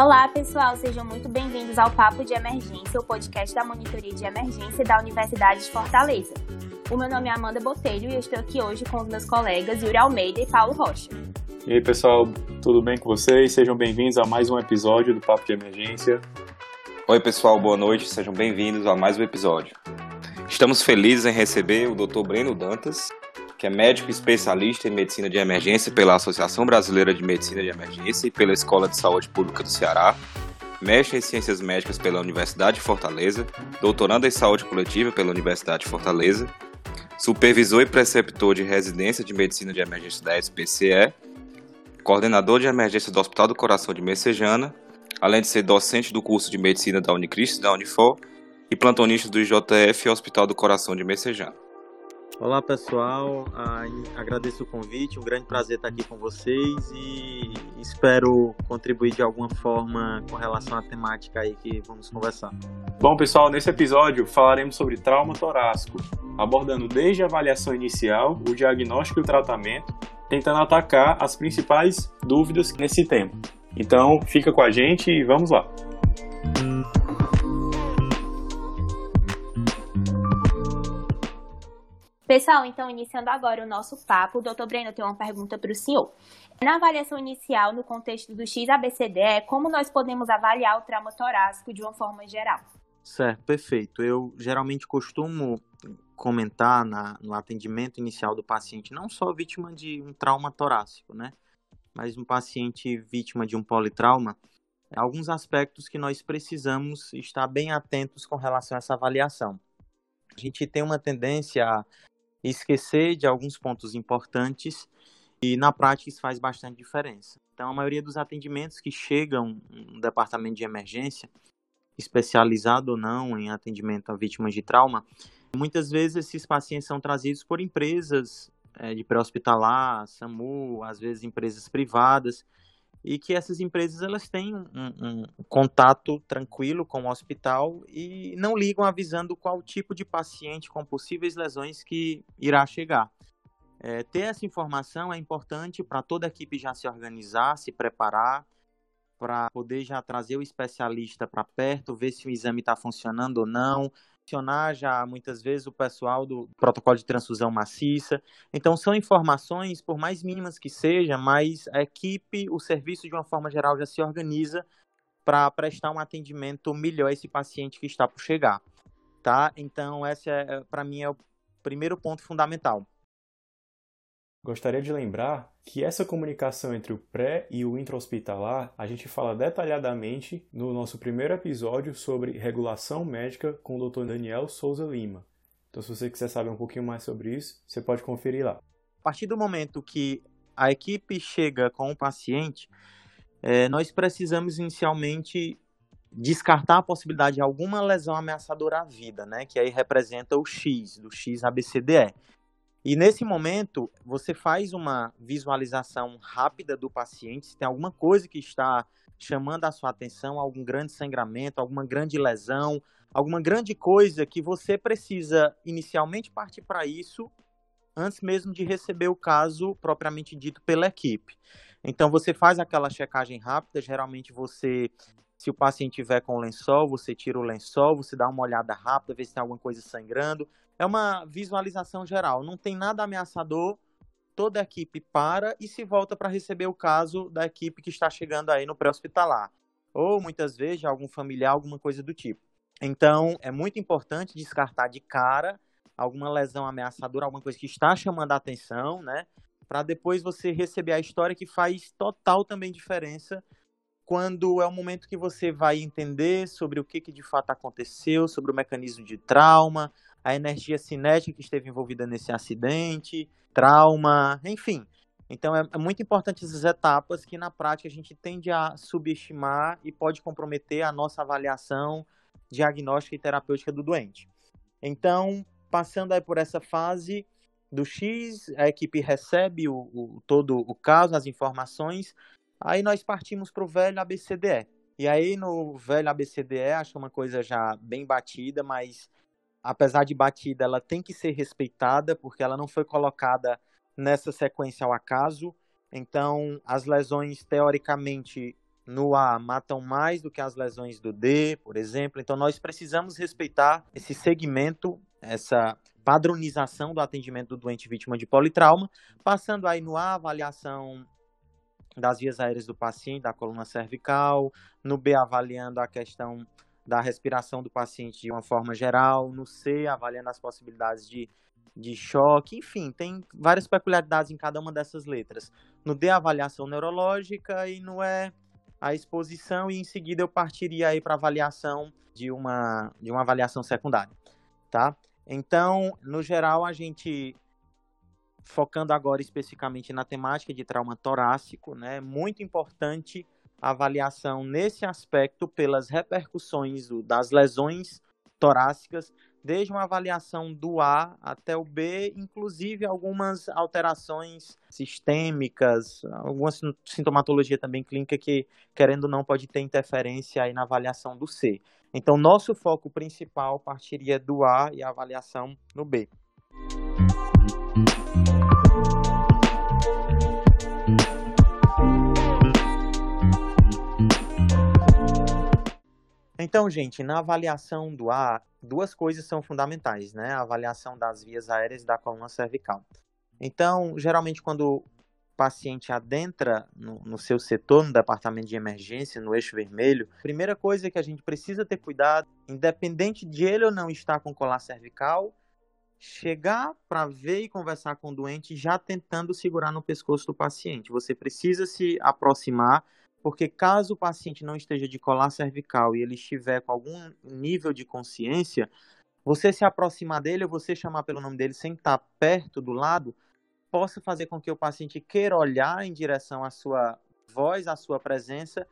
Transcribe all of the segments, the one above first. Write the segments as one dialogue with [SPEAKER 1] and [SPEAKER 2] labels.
[SPEAKER 1] Olá, pessoal, sejam muito bem-vindos ao Papo de Emergência, o podcast da Monitoria de Emergência da Universidade de Fortaleza. O meu nome é Amanda Botelho e eu estou aqui hoje com os meus colegas Yuri Almeida e Paulo Rocha.
[SPEAKER 2] E aí, pessoal, tudo bem com vocês? Sejam bem-vindos a mais um episódio do Papo de Emergência.
[SPEAKER 3] Oi, pessoal, boa noite, sejam bem-vindos a mais um episódio. Estamos felizes em receber o Dr. Breno Dantas, que é médico especialista em medicina de emergência pela Associação Brasileira de Medicina de Emergência e pela Escola de Saúde Pública do Ceará, mestre em Ciências Médicas pela Universidade de Fortaleza, doutorando em Saúde Coletiva pela Universidade de Fortaleza, supervisor e preceptor de residência de Medicina de Emergência da SPCE, coordenador de emergência do Hospital do Coração de Messejana, além de ser docente do curso de Medicina da Unicristo e da Unifor e plantonista do IJF Hospital do Coração de Messejana.
[SPEAKER 4] Olá pessoal, ah, agradeço o convite, um grande prazer estar aqui com vocês e espero contribuir de alguma forma com relação à temática aí que vamos conversar.
[SPEAKER 2] Bom pessoal, nesse episódio falaremos sobre trauma torácico, abordando desde a avaliação inicial, o diagnóstico e o tratamento, tentando atacar as principais dúvidas nesse tema. Então fica com a gente e vamos lá.
[SPEAKER 1] Pessoal, então, iniciando agora o nosso papo, doutor Breno tem uma pergunta para o senhor. Na avaliação inicial, no contexto do XABCDE, como nós podemos avaliar o trauma torácico de uma forma geral?
[SPEAKER 4] Certo, perfeito. Eu geralmente costumo comentar na, no atendimento inicial do paciente, não só vítima de um trauma torácico, né? Mas um paciente vítima de um politrauma, alguns aspectos que nós precisamos estar bem atentos com relação a essa avaliação. A gente tem uma tendência a esquecer de alguns pontos importantes e na prática isso faz bastante diferença. Então, a maioria dos atendimentos que chegam no departamento de emergência, especializado ou não em atendimento a vítimas de trauma, muitas vezes esses pacientes são trazidos por empresas é, de pré-hospitalar, SAMU, às vezes empresas privadas, e que essas empresas elas têm um, um, contato tranquilo com o hospital e não ligam avisando qual tipo de paciente com possíveis lesões que irá chegar. É, ter essa informação é importante para toda a equipe já se organizar, se preparar, para poder já trazer o especialista para perto, ver se o exame está funcionando ou não, acionar já muitas vezes o pessoal do protocolo de transfusão maciça. Então são informações, por mais mínimas que sejam, mas a equipe, o serviço de uma forma geral já se organiza para prestar um atendimento melhor a esse paciente que está por chegar, tá? Então essa é, para mim é o primeiro ponto fundamental.
[SPEAKER 2] Gostaria de lembrar que essa comunicação entre o pré e o intra-hospitalar a gente fala detalhadamente no nosso primeiro episódio sobre regulação médica com o Dr. Daniel Souza Lima. Então, se você quiser saber um pouquinho mais sobre isso, você pode conferir lá.
[SPEAKER 4] A partir do momento que a equipe chega com o paciente, é, nós precisamos inicialmente descartar a possibilidade de alguma lesão ameaçadora à vida, né? Que aí representa o X, do X ABCDE. E nesse momento, você faz uma visualização rápida do paciente, se tem alguma coisa que está chamando a sua atenção, algum grande sangramento, alguma grande lesão, alguma grande coisa que você precisa inicialmente partir para isso antes mesmo de receber o caso propriamente dito pela equipe. Então você faz aquela checagem rápida, geralmente você se o paciente tiver com lençol, você tira o lençol, você dá uma olhada rápida, vê se tem alguma coisa sangrando é uma visualização geral, não tem nada ameaçador, toda a equipe para e se volta para receber o caso da equipe que está chegando aí no pré-hospitalar. Ou muitas vezes algum familiar, alguma coisa do tipo. Então, é muito importante descartar de cara alguma lesão ameaçadora, alguma coisa que está chamando a atenção, né? Para depois você receber a história que faz total também diferença quando é o momento que você vai entender sobre o que, que de fato aconteceu, sobre o mecanismo de trauma, a energia cinética que esteve envolvida nesse acidente, trauma, enfim. Então é, é, muito importante essas etapas que na prática a gente tende a subestimar e pode comprometer a nossa avaliação diagnóstica e terapêutica do doente. Então, passando aí por essa fase do X, a equipe recebe o, o todo o caso, as informações, aí nós partimos para o velho ABCDE. E aí no velho ABCDE, acho uma coisa já bem batida, mas apesar de batida, ela tem que ser respeitada, porque ela não foi colocada nessa sequência ao acaso. Então, as lesões, teoricamente, no A matam mais do que as lesões do D, por exemplo. Então, nós precisamos respeitar esse segmento, essa padronização do atendimento do doente vítima de politrauma, passando aí no A, avaliação das vias aéreas do paciente, da coluna cervical, no B, avaliando a questão da respiração do paciente de uma forma geral, no C, avaliando as possibilidades de, de choque, enfim, tem várias peculiaridades em cada uma dessas letras. No D, avaliação neurológica e no E, a exposição e em seguida eu partiria aí para avaliação de uma, de uma avaliação secundária, tá? Então, no geral, a gente focando agora especificamente na temática de trauma torácico, né? Muito importante avaliação nesse aspecto pelas repercussões das lesões torácicas, desde uma avaliação do A até o B, inclusive algumas alterações sistêmicas, alguma sintomatologia também clínica que, querendo ou não, pode ter interferência aí na avaliação do C. Então, nosso foco principal partiria do A e a avaliação no B. Então, gente, na avaliação do ar, duas coisas são fundamentais, né? A avaliação das vias aéreas da coluna cervical. Então, geralmente, quando o paciente adentra no, no, seu setor, no departamento de emergência, no eixo vermelho, a primeira coisa que a gente precisa ter cuidado, independente de ele ou não estar com colar cervical, chegar para ver e conversar com o doente já tentando segurar no pescoço do paciente. Você precisa se aproximar porque caso o paciente não esteja de colar cervical e ele estiver com algum nível de consciência, você se aproximar dele ou você chamar pelo nome dele sem estar perto do lado, possa fazer com que o paciente queira olhar em direção à sua voz, à sua presença,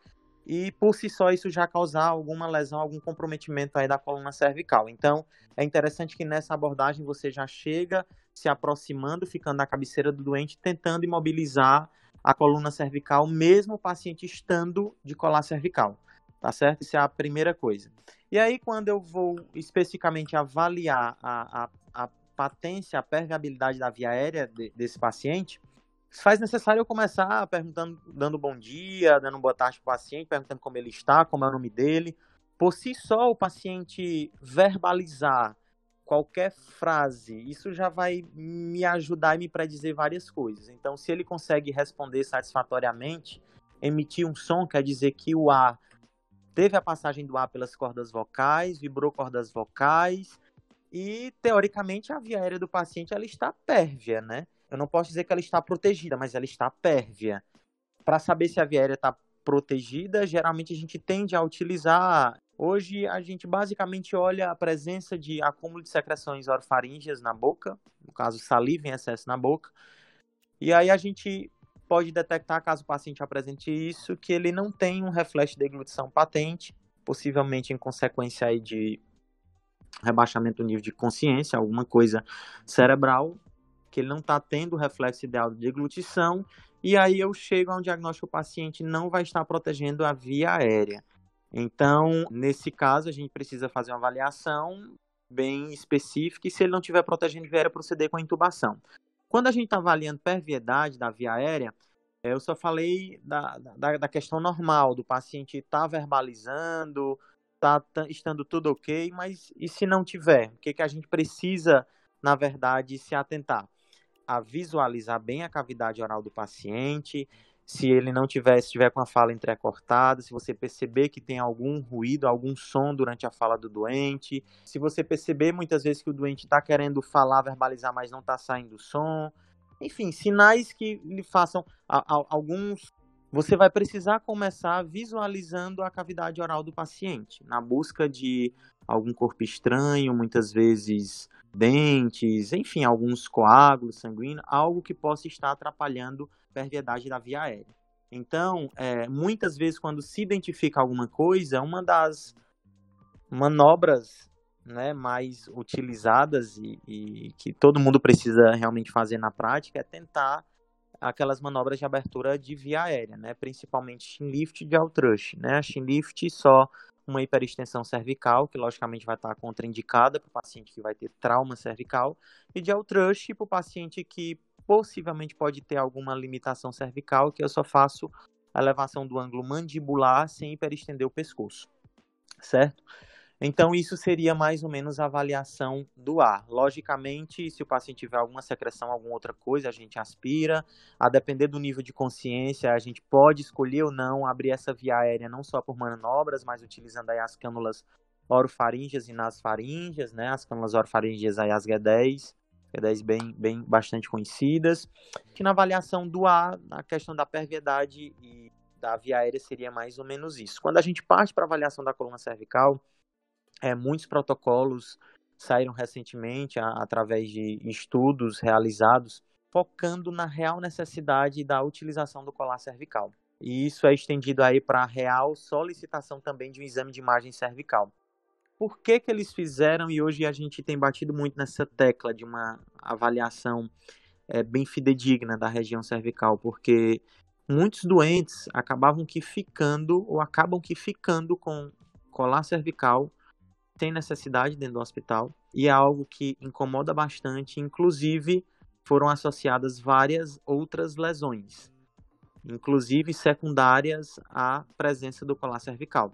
[SPEAKER 4] e por si só isso já causar alguma lesão, algum comprometimento aí da coluna cervical. Então, é interessante que nessa abordagem você já chega se aproximando, ficando na cabeceira do doente, tentando imobilizar a coluna cervical, mesmo o paciente estando de colar cervical, tá certo? Isso é a primeira coisa. E aí, quando eu vou especificamente avaliar a, a, a patência, a permeabilidade da via aérea de, desse paciente, faz necessário eu começar perguntando, dando bom dia, dando boa tarde para o paciente, perguntando como ele está, como é o nome dele. Por si só, o paciente verbalizar qualquer frase, isso já vai me ajudar e me predizer várias coisas. Então, se ele consegue responder satisfatoriamente, emitir um som quer dizer que o A teve a passagem do A pelas cordas vocais, vibrou cordas vocais e, teoricamente, a via aérea do paciente ela está pérvia, né? Eu não posso dizer que ela está protegida, mas ela está pérvia. Para saber se a via aérea está protegida, geralmente a gente tende a utilizar Hoje a gente basicamente olha a presença de acúmulo de secreções orofaríngeas na boca, no caso saliva em excesso na boca, e aí a gente pode detectar, caso o paciente apresente isso, que ele não tem um reflexo de deglutição patente, possivelmente em consequência aí de rebaixamento do nível de consciência, alguma coisa cerebral, que ele não está tendo o reflexo ideal de deglutição, e aí eu chego a um diagnóstico que o paciente não vai estar protegendo a via aérea. Então, nesse caso, a gente precisa fazer uma avaliação bem específica e se ele não estiver protegendo via aérea, proceder com a intubação. Quando a gente está avaliando perviedade da via aérea, é, eu só falei da, da, da questão normal, do paciente estar tá verbalizando, tá, tá, estando tudo ok, mas e se não tiver? O que, que a gente precisa, na verdade, se atentar? A visualizar bem a cavidade oral do paciente, se ele não tiver, se tiver com a fala entrecortada, se você perceber que tem algum ruído, algum som durante a fala do doente, se você perceber muitas vezes que o doente está querendo falar, verbalizar, mas não está saindo som, enfim, sinais que lhe façam a, a, alguns. Você vai precisar começar visualizando a cavidade oral do paciente, na busca de algum corpo estranho, muitas vezes dentes, enfim, alguns coágulos sanguíneos, algo que possa estar atrapalhando perviedade da via aérea. Então, é, muitas vezes, quando se identifica alguma coisa, uma das manobras né, mais utilizadas e, e, que todo mundo precisa realmente fazer na prática é tentar aquelas manobras de abertura de via aérea, né, principalmente chin lift de altrush. Né? A chin lift só uma hiperextensão cervical, que logicamente vai estar contraindicada para o paciente que vai ter trauma cervical, e de altrush para o paciente que possivelmente pode ter alguma limitação cervical, que eu só faço a elevação do ângulo mandibular sem hiperestender o pescoço, certo? Então, isso seria mais ou menos a avaliação do ar. Logicamente, se o paciente tiver alguma secreção, alguma outra coisa, a gente aspira. A depender do nível de consciência, a gente pode escolher ou não abrir essa via aérea, não só por manobras, mas utilizando aí as cânulas orofaríngeas e nasfaríngeas, né? As cânulas orofaríngeas aí, as G10, G10 bem, bem bastante conhecidas. Que na avaliação do ar, a questão da perviedade e da via aérea seria mais ou menos isso. Quando a gente parte para a avaliação da coluna cervical, é, muitos protocolos saíram recentemente a, através de estudos realizados focando na real necessidade da utilização do colar cervical. E isso é estendido aí para a real solicitação também de um exame de imagem cervical. Por que, que eles fizeram e hoje a gente tem batido muito nessa tecla de uma avaliação é, bem fidedigna da região cervical? Porque muitos doentes acabavam que ficando ou acabam que ficando com colar cervical tem necessidade dentro do hospital e é algo que incomoda bastante, inclusive foram associadas várias outras lesões, inclusive secundárias à presença do colar cervical.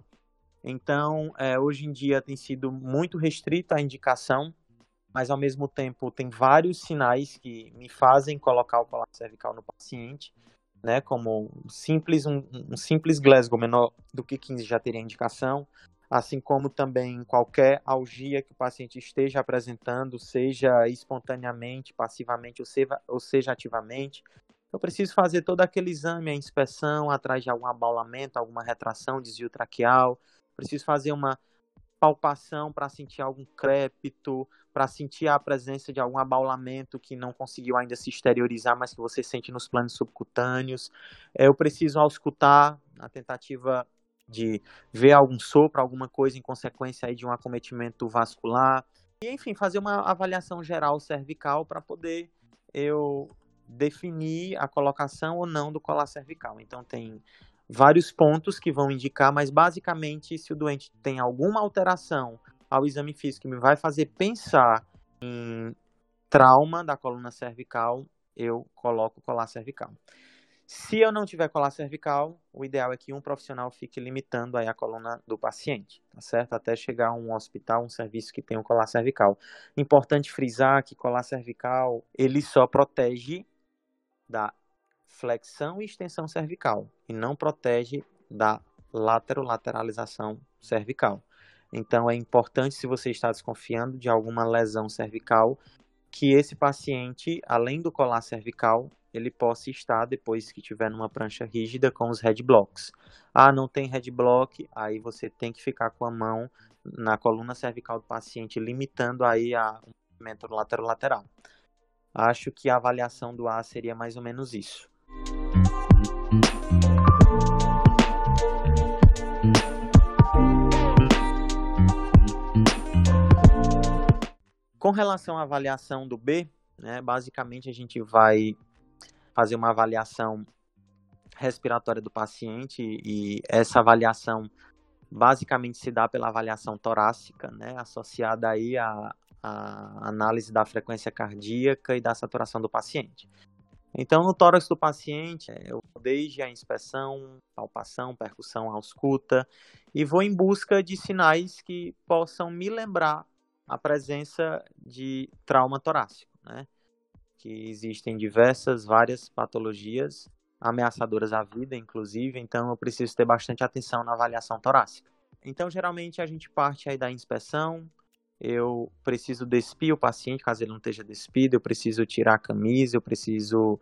[SPEAKER 4] Então, é, hoje em dia tem sido muito restrita a indicação, mas ao mesmo tempo tem vários sinais que me fazem colocar o colar cervical no paciente, né, como simples, um, um simples Glasgow menor do que 15 já teria indicação, assim como também qualquer algia que o paciente esteja apresentando, seja espontaneamente, passivamente ou seja, ou seja ativamente. Eu preciso fazer todo aquele exame, a inspeção, atrás de algum abaulamento, alguma retração, desvio traqueal. Preciso fazer uma palpação para sentir algum crépito, para sentir a presença de algum abaulamento que não conseguiu ainda se exteriorizar, mas que você sente nos planos subcutâneos. Eu preciso auscultar, a tentativa de ver algum sopro, alguma coisa em consequência aí de um acometimento vascular. E, enfim, fazer uma avaliação geral cervical para poder eu definir a colocação ou não do colar cervical. Então, tem vários pontos que vão indicar, mas basicamente, se o doente tem alguma alteração ao exame físico que me vai fazer pensar em trauma da coluna cervical, eu coloco colar cervical. Se eu não tiver colar cervical, o ideal é que um profissional fique limitando aí a coluna do paciente, tá certo? Até chegar a um hospital, um serviço que tem um colar cervical. Importante frisar que colar cervical, ele só protege da flexão e extensão cervical e não protege da laterolateralização cervical. Então é importante se você está desconfiando de alguma lesão cervical que esse paciente, além do colar cervical, ele possa estar depois que tiver numa prancha rígida com os head blocks. Ah, não tem head block, aí você tem que ficar com a mão na coluna cervical do paciente, limitando aí a, movimento lateral-lateral. Acho que a avaliação do A seria mais ou menos isso. Com relação à avaliação do B, né, basicamente a gente vai fazer uma avaliação respiratória do paciente e essa avaliação basicamente se dá pela avaliação torácica, né, associada aí à, à análise da frequência cardíaca e da saturação do paciente. Então, no tórax do paciente, eu desde a inspeção, palpação, percussão, ausculta, e vou em busca de sinais que possam me lembrar a presença de trauma torácico, né? que existem diversas, várias patologias ameaçadoras à vida, inclusive, então eu preciso ter bastante atenção na avaliação torácica. Então, geralmente, a gente parte aí da inspeção, eu preciso despir o paciente, caso ele não esteja despido, eu preciso tirar a camisa, eu preciso,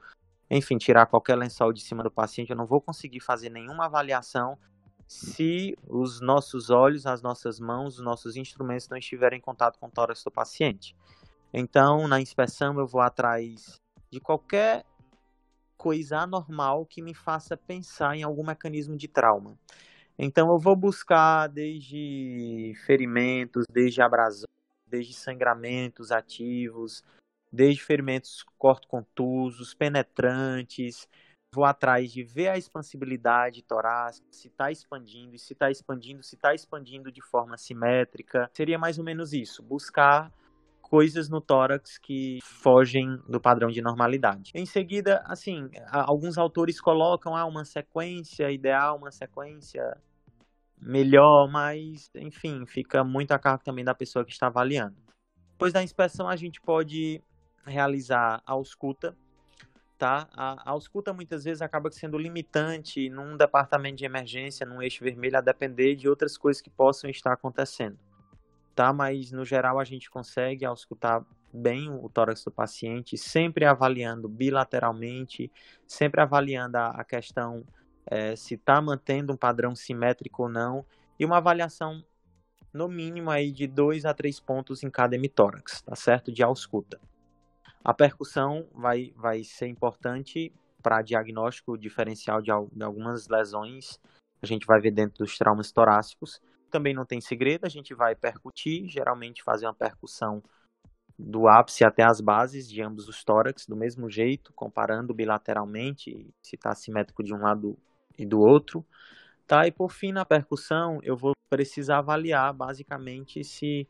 [SPEAKER 4] enfim, tirar qualquer lençol de cima do paciente, eu não vou conseguir fazer nenhuma avaliação se os nossos olhos, as nossas mãos, os nossos instrumentos não estiverem em contato com o tórax do paciente. Então, na inspeção, eu vou atrás de qualquer coisa anormal que me faça pensar em algum mecanismo de trauma. Então, eu vou buscar desde ferimentos, desde abrasões, desde sangramentos ativos, desde ferimentos cortocontusos, penetrantes. Vou atrás de ver a expansibilidade torácica, se está expandindo, e se está expandindo, se está expandindo de forma simétrica. Seria mais ou menos isso, buscar coisas no tórax que fogem do padrão de normalidade. Em seguida, assim, alguns autores colocam ah, uma sequência ideal, uma sequência melhor, mas enfim, fica muito a cargo também da pessoa que está avaliando. Depois da inspeção, a gente pode realizar a ausculta, tá? A, a ausculta muitas vezes acaba sendo limitante num departamento de emergência, num eixo vermelho, a depender de outras coisas que possam estar acontecendo, tá? Mas no geral a gente consegue auscultar bem o tórax do paciente, sempre avaliando bilateralmente, sempre avaliando a, a questão é, se está mantendo um padrão simétrico ou não, e uma avaliação no mínimo aí de dois a três pontos em cada hemitórax, tá certo? De ausculta. A percussão vai, vai ser importante para diagnóstico diferencial de, de algumas lesões. A gente vai ver dentro dos traumas torácicos. Também não tem segredo, a gente vai percutir, geralmente fazer uma percussão do ápice até as bases de ambos os tórax, do mesmo jeito, comparando bilateralmente, se está simétrico de um lado e do outro. Tá? E por fim, na percussão, eu vou precisar avaliar basicamente se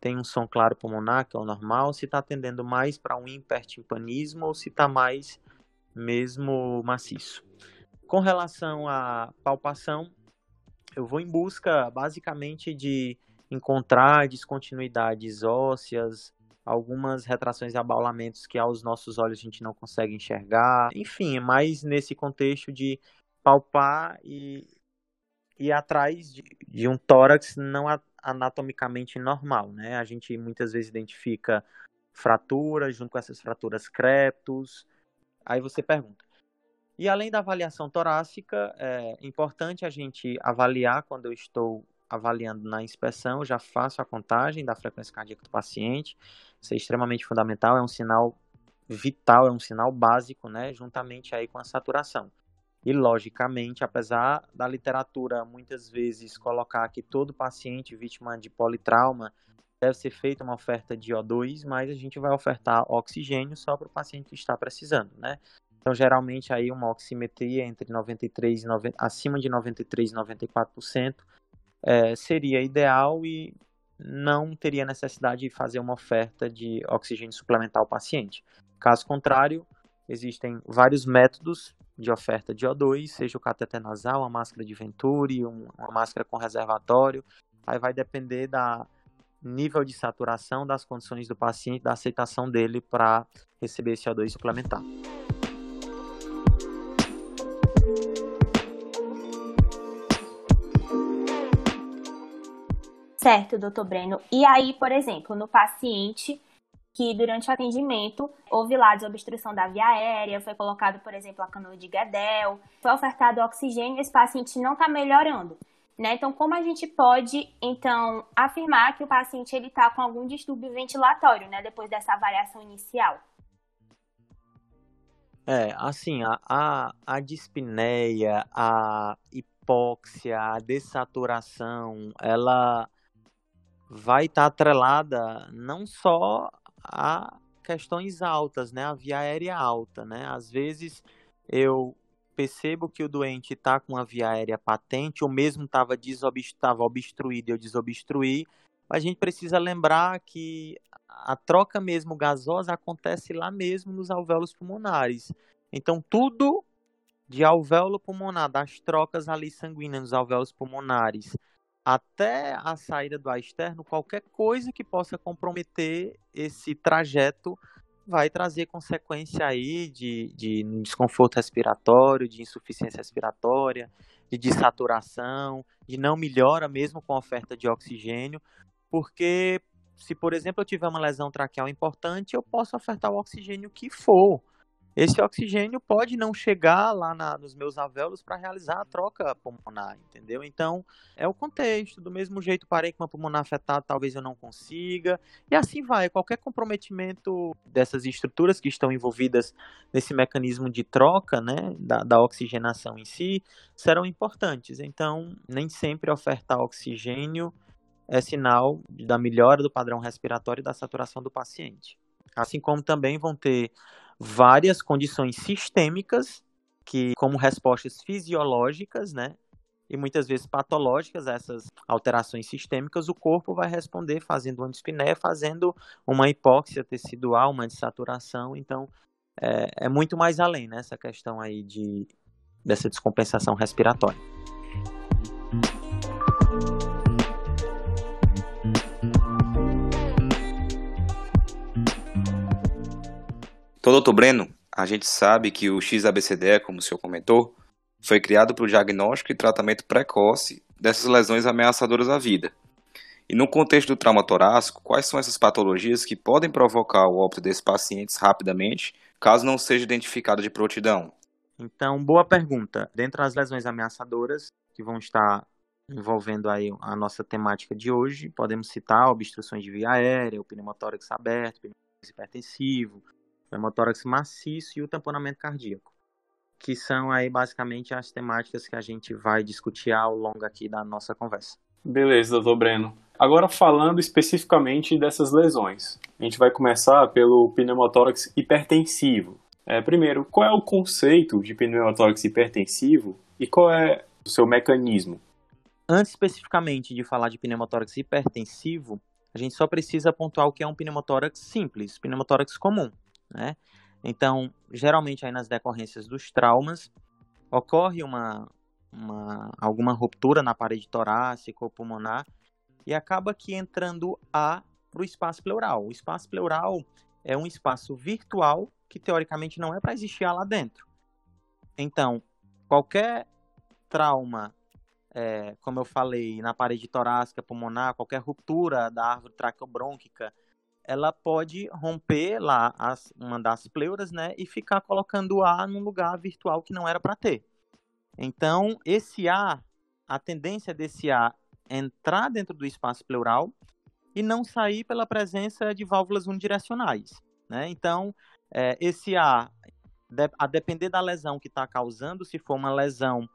[SPEAKER 4] tem um som claro pulmonar, que é o normal, se está tendendo mais para um hipertimpanismo ou se está mais mesmo maciço. Com relação à palpação, eu vou em busca basicamente de encontrar descontinuidades ósseas, algumas retrações e abaulamentos que aos nossos olhos a gente não consegue enxergar. Enfim, é mais nesse contexto de palpar e ir atrás de, de um tórax não anatomicamente normal, né? A gente muitas vezes identifica fraturas, junto com essas fraturas creptos. Aí você pergunta. E além da avaliação torácica, é importante a gente avaliar quando eu estou avaliando na inspeção, já faço a contagem da frequência cardíaca do paciente. Isso é extremamente fundamental, é um sinal vital, é um sinal básico, né, juntamente aí com a saturação. E, logicamente, apesar da literatura muitas vezes colocar que todo paciente vítima de politrauma deve ser feita uma oferta de O2, mas a gente vai ofertar oxigênio só para o paciente que está precisando, né? Então, geralmente, aí uma oximetria entre 93 e 90, acima de 93 e 94% é, seria ideal e não teria necessidade de fazer uma oferta de oxigênio suplementar ao paciente. Caso contrário, existem vários métodos de oferta de O2, seja o cateter nasal, uma máscara de Venturi, uma máscara com reservatório. Aí vai depender da nível de saturação, das condições do paciente, da aceitação dele para receber esse O2 suplementar.
[SPEAKER 1] Certo, doutor Breno. E aí, por exemplo, no paciente que durante o atendimento houve lá desobstrução da via aérea, foi colocado, por exemplo, a canoa de Guedel, foi ofertado oxigênio e esse paciente não está melhorando. Né? Então, como a gente pode, então, afirmar que o paciente ele está com algum distúrbio ventilatório, né, depois dessa avaliação inicial?
[SPEAKER 4] É, assim, a, a, a dispneia, a hipóxia, a dessaturação, ela vai estar tá atrelada não só a questões altas, né? A via aérea alta, né? Às vezes eu percebo que o doente está com a via aérea patente, ou mesmo estava obstruído e eu desobstruí, a gente precisa lembrar que a troca mesmo gasosa acontece lá mesmo nos alvéolos pulmonares. Então, tudo de alvéolo pulmonar, das trocas ali sanguíneas nos alvéolos pulmonares, até a saída do ar externo, qualquer coisa que possa comprometer esse trajeto vai trazer consequência aí de, de desconforto respiratório, de insuficiência respiratória, de desaturação, de não melhora mesmo com a oferta de oxigênio, porque se, por exemplo, eu tiver uma lesão traqueal importante, eu posso ofertar o oxigênio que for esse oxigênio pode não chegar lá na, nos meus alvéolos para realizar a troca pulmonar, entendeu? Então, é o contexto. Do mesmo jeito, parênquima pulmonar afetado, talvez eu não consiga. E assim vai. Qualquer comprometimento dessas estruturas que estão envolvidas nesse mecanismo de troca, né, da, da oxigenação em si, serão importantes. Então, nem sempre ofertar oxigênio é sinal da melhora do padrão respiratório e da saturação do paciente. Assim como também vão ter várias condições sistêmicas que, como respostas fisiológicas, né, e muitas vezes patológicas, essas alterações sistêmicas, o corpo vai responder fazendo uma dispneia, fazendo uma hipóxia tecidual, uma dessaturação. Então, é, é muito mais além né, questão aí de, dessa descompensação respiratória.
[SPEAKER 3] Então, doutor Breno, a gente sabe que o XABCDE, como o senhor comentou, foi criado para o diagnóstico e tratamento precoce dessas lesões ameaçadoras à vida. E no contexto do trauma torácico, quais são essas patologias que podem provocar o óbito desses pacientes rapidamente, caso não seja identificada de prontidão?
[SPEAKER 4] Então, boa pergunta. Dentre as lesões ameaçadoras que vão estar envolvendo aí a nossa temática de hoje, podemos citar obstruções de via aérea, o pneumotórax aberto, pneumotórax hipertensivo, o pneumotórax maciço e o tamponamento cardíaco que são aí basicamente as temáticas que a gente vai discutir ao longo aqui da nossa conversa.
[SPEAKER 2] Beleza, doutor Breno. Agora falando especificamente dessas lesões, a gente vai começar pelo pneumotórax hipertensivo. É, primeiro, qual é o conceito de pneumotórax hipertensivo e qual é o seu mecanismo?
[SPEAKER 4] Antes especificamente de falar de pneumotórax hipertensivo, a gente só precisa pontuar o que é um pneumotórax simples, pneumotórax comum, né? Então, geralmente aí nas decorrências dos traumas, ocorre uma, uma alguma ruptura na parede torácica ou pulmonar e acaba que entrando ar para o espaço pleural. O espaço pleural é um espaço virtual que teoricamente não é para existir lá dentro. Então, qualquer trauma, é, como eu falei, na parede torácica, pulmonar, qualquer ruptura da árvore traqueobrônquica, ela pode romper lá as, uma das pleuras, né, e ficar colocando ar num lugar virtual que não era para ter. Então, esse ar, a tendência desse ar entrar dentro do espaço pleural e não sair pela presença de válvulas unidirecionais, né? Então, é, esse ar, a depender da lesão que está causando, se for uma lesão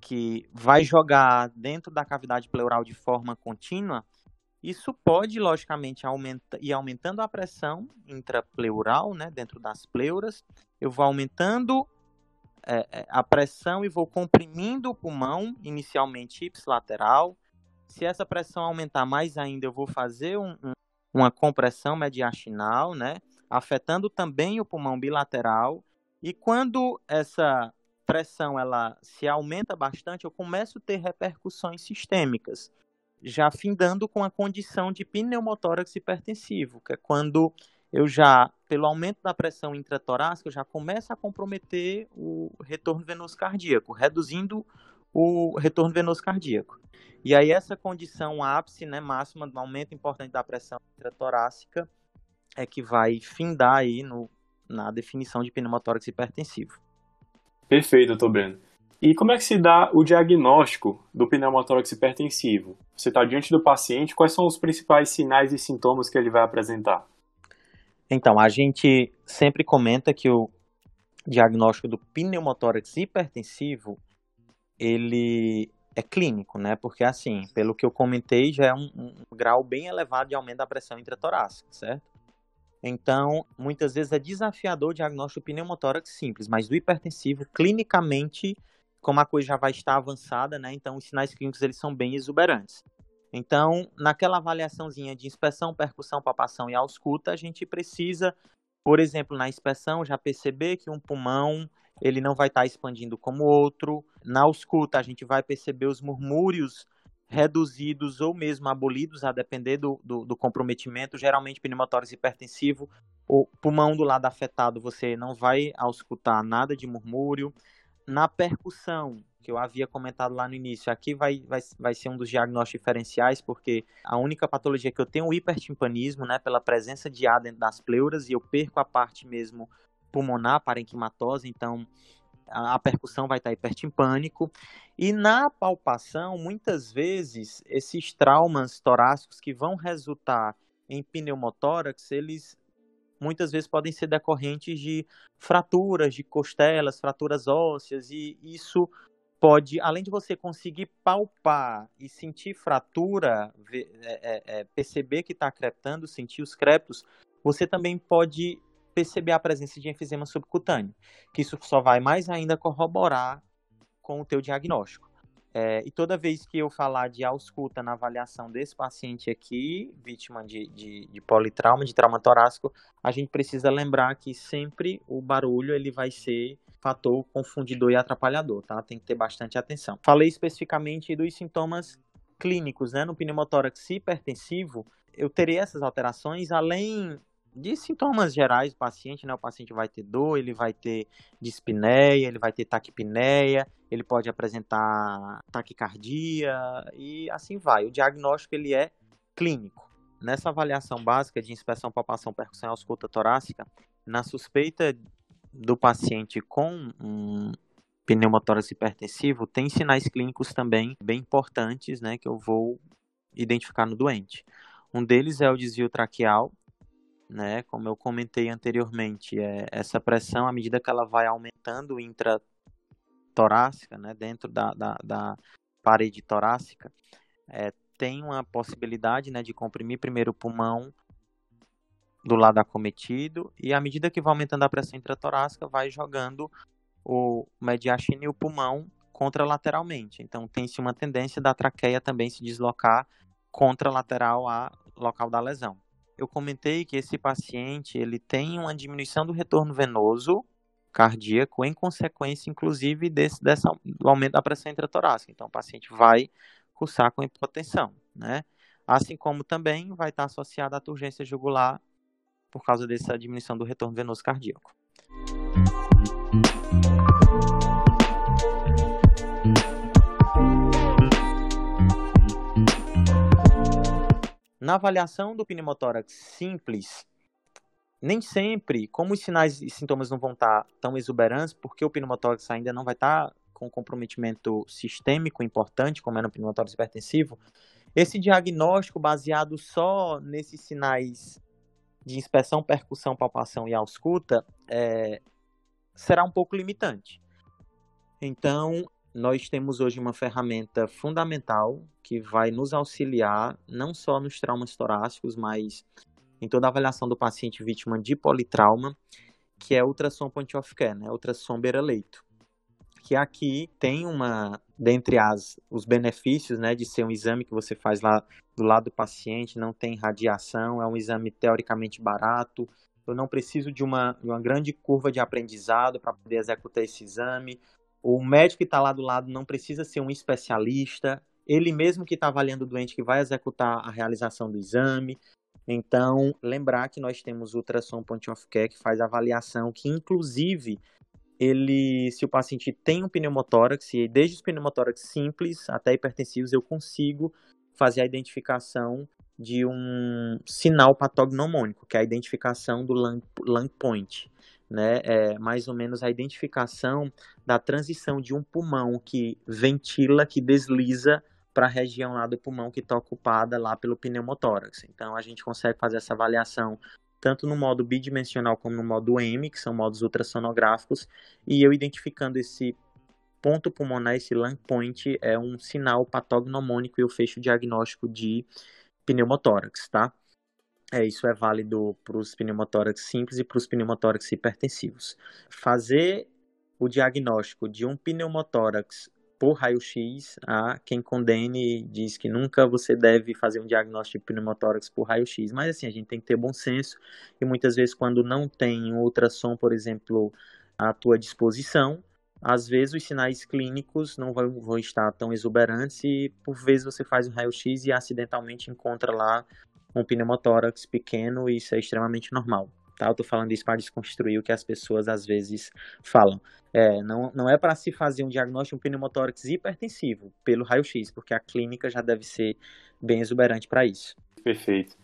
[SPEAKER 4] que vai jogar dentro da cavidade pleural de forma contínua, isso pode, logicamente, aumenta, ir aumentando a pressão intrapleural, né, dentro das pleuras. Eu vou aumentando é, é, a pressão e vou comprimindo o pulmão, inicialmente ipsilateral. Se essa pressão aumentar mais ainda, eu vou fazer um, um, uma compressão mediastinal, né, afetando também o pulmão bilateral. E quando essa pressão ela se aumenta bastante, eu começo a ter repercussões sistêmicas já findando com a condição de pneumotórax hipertensivo, que é quando eu já, pelo aumento da pressão intratorácica, já começo a comprometer o retorno venoso cardíaco, reduzindo o retorno venoso cardíaco. E aí essa condição ápice, né, máxima do aumento importante da pressão intratorácica é que vai findar aí no, na definição de pneumotórax hipertensivo.
[SPEAKER 2] Perfeito, doutor Breno. E como é que se dá o diagnóstico do pneumotórax hipertensivo? Você está diante do paciente, quais são os principais sinais e sintomas que ele vai apresentar?
[SPEAKER 4] Então, a gente sempre comenta que o diagnóstico do pneumotórax hipertensivo, ele é clínico, né? Porque, assim, pelo que eu comentei, já é um, um grau bem elevado de aumento da pressão intratorácica, certo? Então, muitas vezes é desafiador o diagnóstico do pneumotórax simples, mas do hipertensivo, clinicamente, como a coisa já vai estar avançada, né? Então os sinais clínicos eles são bem exuberantes. Então, naquela avaliaçãozinha de inspeção, percussão, palpação e ausculta, a gente precisa, por exemplo, na inspeção já perceber que um pulmão ele não vai estar expandindo como outro. Na ausculta, a gente vai perceber os murmúrios reduzidos ou mesmo abolidos, a depender do, do, do comprometimento. Geralmente, pneumotórax hipertensivo, o pulmão do lado afetado, você não vai auscultar nada de murmúrio na percussão, que eu havia comentado lá no início, aqui vai, vai, vai ser um dos diagnósticos diferenciais, porque a única patologia que eu tenho é o hipertimpanismo, né, pela presença de ar dentro das pleuras, e eu perco a parte mesmo pulmonar, parenquimatose, então a, percussão vai estar hipertimpânico. E na palpação, muitas vezes, esses traumas torácicos que vão resultar em pneumotórax, eles muitas vezes podem ser decorrentes de fraturas de costelas, fraturas ósseas, e isso pode, além de você conseguir palpar e sentir fratura, ver, é, é, é, perceber que está creptando, sentir os creptos, você também pode perceber a presença de enfisema subcutâneo, que isso só vai mais ainda corroborar com o teu diagnóstico. É, e toda vez que eu falar de ausculta na avaliação desse paciente aqui, vítima de, de, de, politrauma, de trauma torácico, a gente precisa lembrar que sempre o barulho ele vai ser fator confundidor e atrapalhador, tá? Tem que ter bastante atenção. Falei especificamente dos sintomas clínicos, né? No pneumotórax hipertensivo, eu terei essas alterações, além de sintomas gerais do paciente, né? O paciente vai ter dor, ele vai ter dispneia, ele vai ter taquipneia, ele pode apresentar taquicardia e assim vai. O diagnóstico ele é clínico. Nessa avaliação básica de inspeção, palpação, percussão e ausculta torácica, na suspeita do paciente com um pneumotórax hipertensivo, tem sinais clínicos também bem importantes, né, que eu vou identificar no doente. Um deles é o desvio traqueal, né? Como eu comentei anteriormente, é, essa pressão, à medida que ela vai aumentando intratorácica, né, dentro da, da, da parede torácica, é, tem uma possibilidade né, de comprimir primeiro o pulmão do lado acometido e à medida que vai aumentando a pressão intratorácica, vai jogando o mediastino e o pulmão contralateralmente. Então tem-se uma tendência da traqueia também se deslocar contralateral ao local da lesão eu comentei que esse paciente ele tem uma diminuição do retorno venoso cardíaco em consequência, inclusive, desse, dessa, do aumento da pressão intratorácica. Então, o paciente vai cursar com hipotensão, né? Assim como também vai estar associada à turgência jugular por causa dessa diminuição do retorno venoso cardíaco. Na avaliação do pneumotórax simples, nem sempre, como os sinais e sintomas não vão estar tão exuberantes, porque o pneumotórax ainda não vai estar com comprometimento sistêmico importante, como é no pneumotórax hipertensivo, esse diagnóstico baseado só nesses sinais de inspeção, percussão, palpação e ausculta é, será um pouco limitante. Então, nós temos hoje uma ferramenta fundamental que vai nos auxiliar não só nos traumas torácicos, mas em toda a avaliação do paciente vítima de politrauma, que é ultrassom point of care, né? ultrassom beira-leito. Que aqui tem uma, dentre as, os benefícios né, de ser um exame que você faz lá do lado do paciente, não tem radiação, é um exame teoricamente barato, eu não preciso de uma, de uma grande curva de aprendizado para poder executar esse exame, o médico que está lá do lado não precisa ser um especialista, ele mesmo que está avaliando o doente que vai executar a realização do exame. Então, lembrar que nós temos o ultrassom point of care que faz avaliação, que inclusive ele, se o paciente tem um pneumotórax, e desde os pneumotórax simples até hipertensivos, eu consigo fazer a identificação de um sinal patognomônico, que é a identificação do lung, lung point né, é mais ou menos a identificação da transição de um pulmão que ventila, que desliza para a região lá do pulmão que está ocupada lá pelo pneumotórax. Então a gente consegue fazer essa avaliação tanto no modo bidimensional como no modo M, que são modos ultrassonográficos, e eu identificando esse ponto pulmonar, esse lung point, é um sinal patognomônico e eu fecho o diagnóstico de pneumotórax, tá? É, isso é válido para os pneumotórax simples e para os pneumotórax hipertensivos. Fazer o diagnóstico de um pneumotórax por raio-x, a quem condene diz que nunca você deve fazer um diagnóstico de pneumotórax por raio-x, mas assim, a gente tem que ter bom senso e muitas vezes quando não tem ultrassom, por exemplo, à tua disposição, às vezes os sinais clínicos não vão, vão estar tão exuberantes e por vezes você faz um raio-x e acidentalmente encontra lá um pneumotórax pequeno e isso é extremamente normal. Tá? Eu tô falando isso para desconstruir o que as pessoas às vezes falam. É, não, não é para se fazer um diagnóstico de um pneumotórax hipertensivo pelo raio-x, porque a clínica já deve ser bem exuberante para isso.
[SPEAKER 2] Perfeito.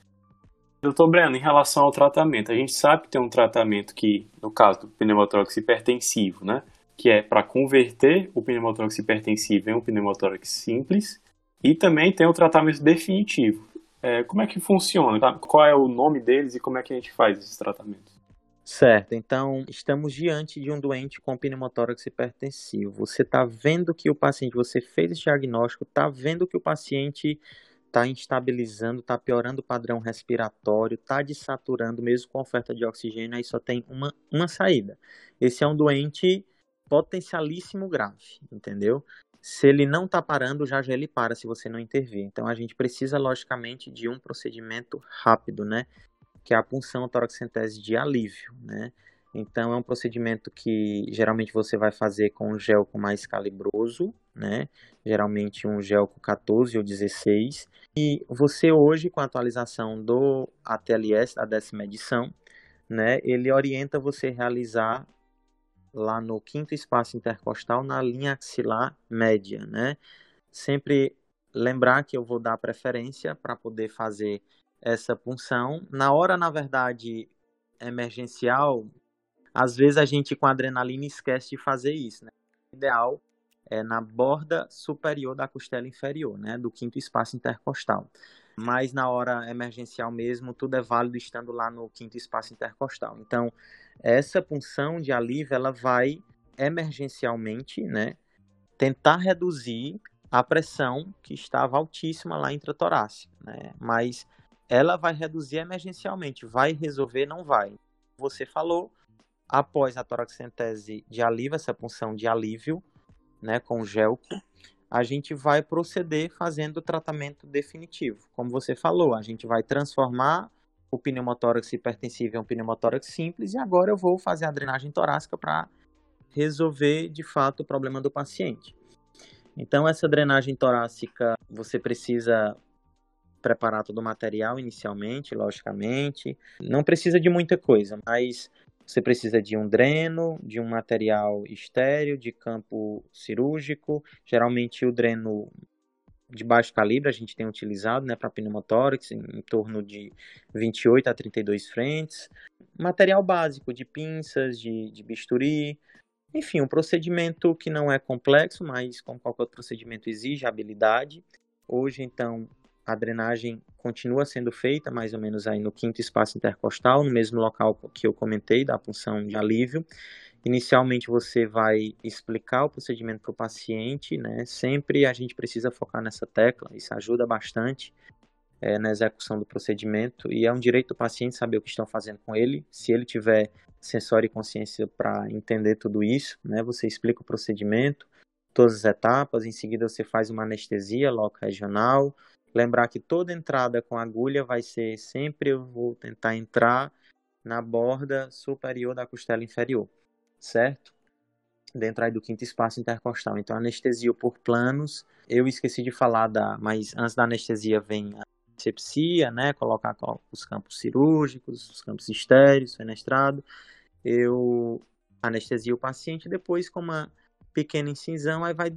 [SPEAKER 2] Doutor Breno, em relação ao tratamento, a gente sabe que tem um tratamento que, no caso do pneumotórax hipertensivo, né, que é para converter o pneumotórax hipertensivo em um pneumotórax simples, e também tem o tratamento definitivo, é, como é que funciona? Tá? Qual é o nome deles e como é que a gente faz esses tratamentos?
[SPEAKER 4] Certo, então estamos diante de um doente com pneumotórax hipertensivo. Você está vendo que o paciente, você fez esse diagnóstico, está vendo que o paciente está instabilizando, está piorando o padrão respiratório, está desaturando mesmo com oferta de oxigênio, aí só tem uma, uma saída. Esse é um doente potencialíssimo grave, entendeu? Se ele não está parando, já já ele para se você não intervir. Então a gente precisa, logicamente, de um procedimento rápido, né? Que é a punção toracocentese de alívio, né? Então é um procedimento que geralmente você vai fazer com um gel mais calibroso, né? Geralmente um gel com 14 ou 16. E você hoje, com a atualização do ATLS, da décima edição, né? Ele orienta você a realizar lá no quinto espaço intercostal na linha axilar média, né? Sempre lembrar que eu vou dar preferência para poder fazer essa punção. Na hora, na verdade, emergencial, às vezes a gente com adrenalina esquece de fazer isso, né? O ideal é na borda superior da costela inferior, né? Do quinto espaço intercostal. Mas na hora emergencial mesmo, tudo é válido estando lá no quinto espaço intercostal. Então, essa punção de alívio ela vai emergencialmente, né, tentar reduzir a pressão que estava altíssima lá intratorácica, né? Mas ela vai reduzir emergencialmente, vai resolver, não vai. Você falou, após a toraxentese de alívio, essa punção de alívio, né, com gelco, a gente vai proceder fazendo o tratamento definitivo. Como você falou, a gente vai transformar o pneumotórax hipertensivo é um pneumotórax simples e agora eu vou fazer a drenagem torácica para resolver de fato o problema do paciente. Então, essa drenagem torácica, você precisa preparar todo o material inicialmente, logicamente. Não precisa de muita coisa, mas você precisa de um dreno, de um material estéreo, de campo cirúrgico. Geralmente o dreno de baixo calibre a gente tem utilizado né, para pneumotórax, em, torno de 28 a 32 frentes. Material básico de pinças, de, de bisturi. Enfim, um procedimento que não é complexo, mas como qualquer outro procedimento exige habilidade. Hoje, então, a drenagem continua sendo feita mais ou menos aí no quinto espaço intercostal, no mesmo local que eu comentei, da punção de alívio. Inicialmente você vai explicar o procedimento para o paciente, né? Sempre a gente precisa focar nessa tecla, isso ajuda bastante é, na execução do procedimento e é um direito do paciente saber o que estão fazendo com ele. Se ele tiver sensório e consciência para entender tudo isso, né? Você explica o procedimento, todas as etapas, em seguida você faz uma anestesia local regional. Lembrar que toda entrada com agulha vai ser sempre eu vou tentar entrar na borda superior da costela inferior certo? Dentro aí do quinto espaço intercostal. Então, anestesia por planos. Eu esqueci de falar da, mas antes da anestesia vem a sepsia, né? Colocar os campos cirúrgicos, os campos estéreos, fenestrado. Eu anestesia o paciente depois com uma pequena incisão, aí vai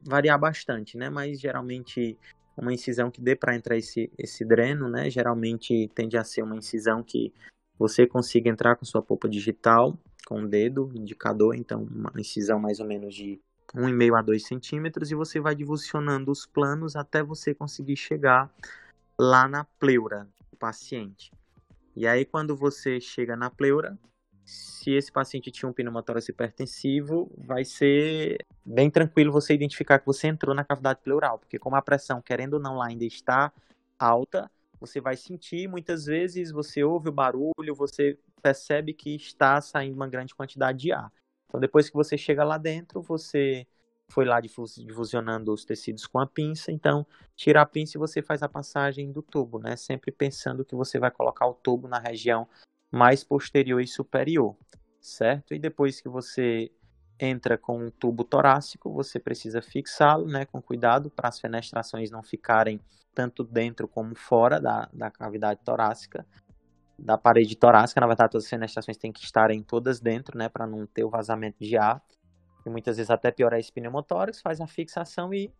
[SPEAKER 4] variar bastante, né? Mas geralmente uma incisão que dê para entrar esse, esse dreno, né? Geralmente tende a ser uma incisão que você consiga entrar com sua polpa digital com o dedo indicador, então uma incisão mais ou menos de 1,5 a 2 centímetros, e você vai divulsionando os planos até você conseguir chegar lá na pleura do paciente. E aí, quando você chega na pleura, se esse paciente tinha um pneumotórax hipertensivo, vai ser bem tranquilo você identificar que você entrou na cavidade pleural, porque como a pressão, querendo ou não, lá ainda está alta, você vai sentir, muitas vezes você ouve o barulho, você percebe que está saindo uma grande quantidade de ar. Então, depois que você chega lá dentro, você foi lá difusionando os tecidos com a pinça, então tira a pinça e você faz a passagem do tubo, né? Sempre pensando que você vai colocar o tubo na região mais posterior e superior, certo? E depois que você entra com um tubo torácico, você precisa fixá-lo, né, com cuidado para as fenestrações não ficarem tanto dentro como fora da, da cavidade torácica, da parede torácica. Na verdade, todas as fenestrações têm que estarem todas dentro, né, para não ter o vazamento de ar. E muitas vezes até piorar esse pneumotórax, faz a fixação e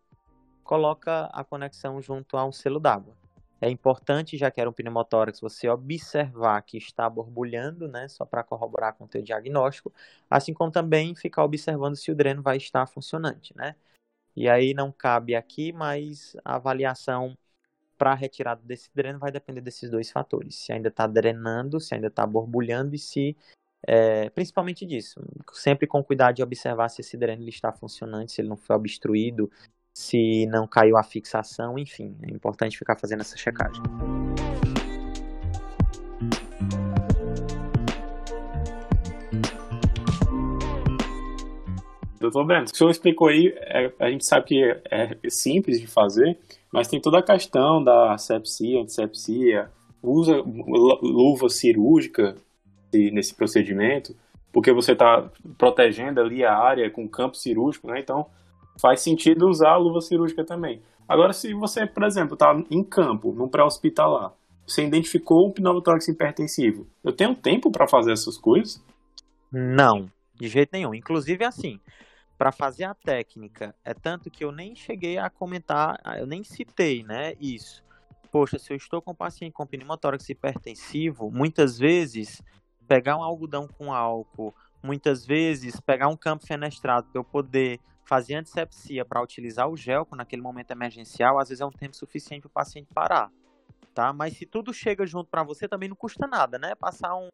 [SPEAKER 4] coloca a conexão junto a um selo d'água. É importante, já que era um pneumotórax, você observar que está borbulhando, né, só para corroborar com o teu diagnóstico, assim como também ficar observando se o dreno vai estar funcionante, né? E aí não cabe aqui, mas a avaliação para a retirada desse dreno vai depender desses dois fatores. Se ainda está drenando, se ainda está borbulhando e se. É, principalmente disso. Sempre com cuidado de observar se esse dreno está funcionante, se ele não foi obstruído, se não caiu a fixação, enfim. É importante ficar fazendo essa checagem.
[SPEAKER 2] Doutor Breno, o senhor explicou aí, é, a gente sabe que é, é, simples de fazer, mas tem toda a questão da sepsia, antisepsia, usa luva cirúrgica nesse procedimento, porque você está protegendo ali a área com campo cirúrgico, né? Então faz sentido usar a luva cirúrgica também. Agora, se você, por exemplo, está em campo, num pré-hospitalar, você identificou um pneumotórax hipertensivo, eu tenho tempo para fazer essas coisas?
[SPEAKER 4] Não, de jeito nenhum. Inclusive, assim, para fazer a técnica, é tanto que eu nem cheguei a comentar, eu nem citei, né, isso. Poxa, se eu estou com um paciente com pneumotórax hipertensivo, muitas vezes pegar um algodão com álcool, muitas vezes pegar um campo fenestrado para eu poder fazer antisepsia para utilizar o gel naquele momento emergencial, às vezes é um tempo suficiente para o paciente parar, tá? Mas se tudo chega junto para você, também não custa nada, né? Passar um,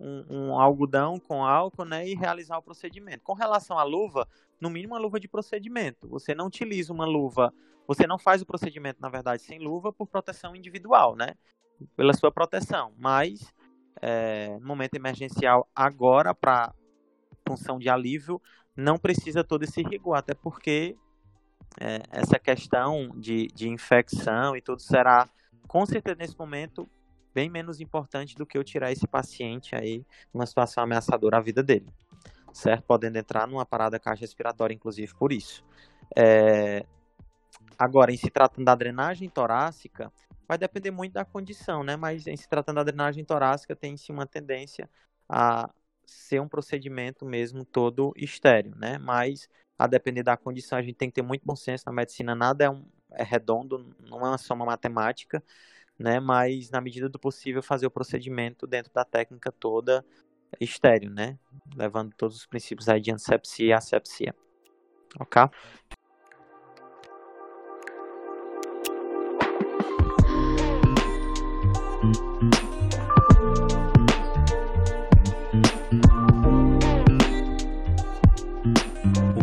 [SPEAKER 4] um, um, algodão com álcool, né, e realizar o procedimento. Com relação à luva, no mínimo uma luva de procedimento. Você não utiliza uma luva, você não faz o procedimento, na verdade, sem luva por proteção individual, né? Pela sua proteção. Mas, é, momento emergencial, agora, para função de alívio, não precisa todo esse rigor, até porque é, essa questão de, de infecção e tudo será, com certeza, nesse momento, bem menos importante do que eu tirar esse paciente aí numa situação ameaçadora à vida dele, certo? Podendo entrar numa parada caixa respiratória, inclusive, por isso. É... Agora, em se tratando da drenagem torácica, vai depender muito da condição, né? Mas em se tratando da drenagem torácica, tem-se uma tendência a ser um procedimento mesmo todo estéreo, né? Mas a depender da condição, a gente tem que ter muito bom senso na medicina, nada é, um, é redondo, não é uma matemática, né? Mas na medida do possível fazer o procedimento dentro da técnica toda estéreo, né? Levando todos os princípios aí de antisepsia e asepsia. Ok?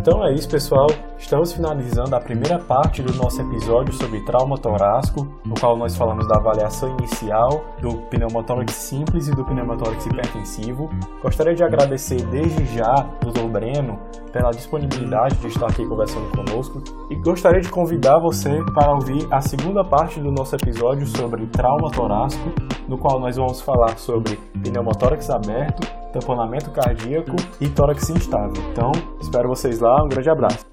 [SPEAKER 2] Então é isso, pessoal. Estamos finalizando a primeira parte do nosso episódio sobre trauma torácico, no qual nós falamos da avaliação inicial do pneumotórax simples e do pneumotórax hipertensivo. Gostaria de agradecer desde já ao Dr. Breno pela disponibilidade de estar aqui conversando conosco e gostaria de convidar você para ouvir a segunda parte do nosso episódio sobre trauma torácico, no qual nós vamos falar sobre pneumotórax aberto, tamponamento cardíaco e tórax instável. Então, espero vocês lá, um grande abraço.